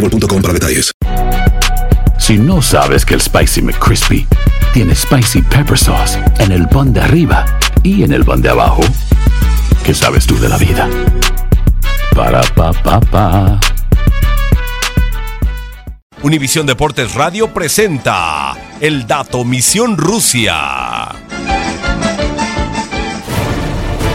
boostmobile.com para detalles. Si no sabes que el Spicy McCrispy tiene Spicy Pepper Sauce en el pan de arriba y en el pan de abajo, ¿qué sabes tú de la vida? Para, pa, pa, pa. Univisión Deportes Radio presenta el dato Misión Rusia.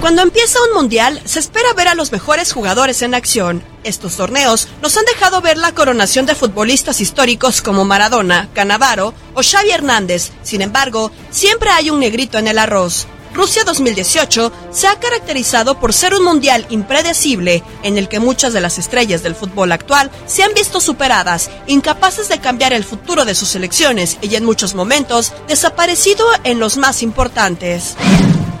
Cuando empieza un mundial, se espera ver a los mejores jugadores en acción. Estos torneos nos han dejado ver la coronación de futbolistas históricos como Maradona, Canavaro o Xavi Hernández. Sin embargo, siempre hay un negrito en el arroz. Rusia 2018 se ha caracterizado por ser un mundial impredecible en el que muchas de las estrellas del fútbol actual se han visto superadas, incapaces de cambiar el futuro de sus selecciones y en muchos momentos desaparecido en los más importantes.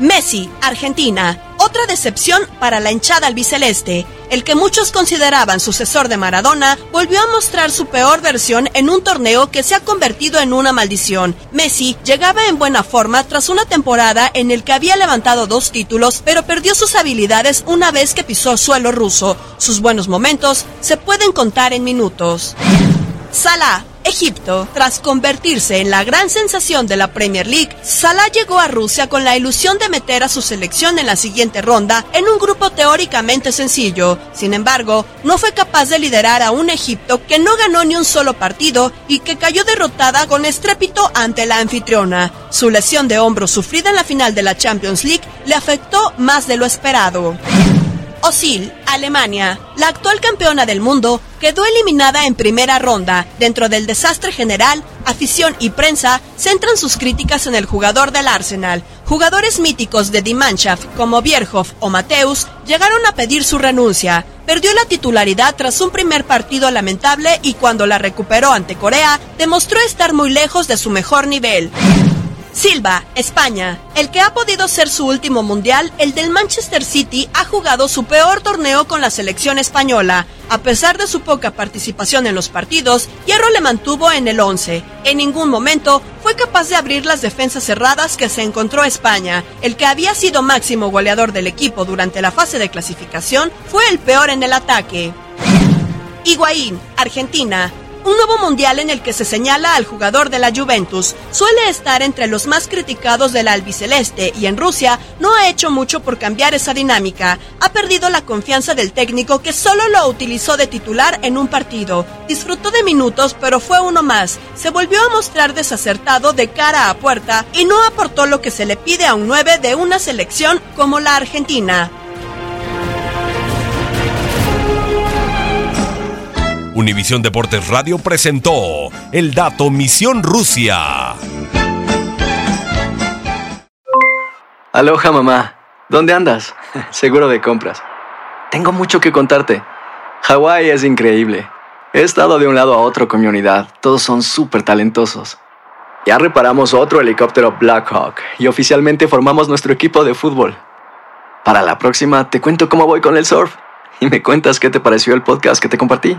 Messi, Argentina. Otra decepción para la hinchada albiceleste. El que muchos consideraban sucesor de Maradona volvió a mostrar su peor versión en un torneo que se ha convertido en una maldición. Messi llegaba en buena forma tras una temporada en el que había levantado dos títulos, pero perdió sus habilidades una vez que pisó suelo ruso. Sus buenos momentos se pueden contar en minutos. Salah, Egipto, tras convertirse en la gran sensación de la Premier League, Salah llegó a Rusia con la ilusión de meter a su selección en la siguiente ronda en un grupo teóricamente sencillo. Sin embargo, no fue capaz de liderar a un Egipto que no ganó ni un solo partido y que cayó derrotada con estrépito ante la anfitriona. Su lesión de hombro sufrida en la final de la Champions League le afectó más de lo esperado. Osil, Alemania, la actual campeona del mundo, quedó eliminada en primera ronda. Dentro del desastre general, afición y prensa centran sus críticas en el jugador del Arsenal. Jugadores míticos de Die Mannschaft como Bierhoff o Mateus llegaron a pedir su renuncia. Perdió la titularidad tras un primer partido lamentable y cuando la recuperó ante Corea, demostró estar muy lejos de su mejor nivel. Silva, España. El que ha podido ser su último mundial, el del Manchester City, ha jugado su peor torneo con la selección española. A pesar de su poca participación en los partidos, Hierro le mantuvo en el 11. En ningún momento fue capaz de abrir las defensas cerradas que se encontró España. El que había sido máximo goleador del equipo durante la fase de clasificación fue el peor en el ataque. Higuaín, Argentina. Un nuevo mundial en el que se señala al jugador de la Juventus. Suele estar entre los más criticados del albiceleste y en Rusia no ha hecho mucho por cambiar esa dinámica. Ha perdido la confianza del técnico que solo lo utilizó de titular en un partido. Disfrutó de minutos pero fue uno más. Se volvió a mostrar desacertado de cara a puerta y no aportó lo que se le pide a un 9 de una selección como la Argentina. Univisión Deportes Radio presentó el dato Misión Rusia. Aloha mamá, ¿dónde andas? Seguro de compras. Tengo mucho que contarte. Hawái es increíble. He estado de un lado a otro con mi unidad. Todos son súper talentosos. Ya reparamos otro helicóptero Blackhawk y oficialmente formamos nuestro equipo de fútbol. Para la próxima te cuento cómo voy con el surf y me cuentas qué te pareció el podcast que te compartí.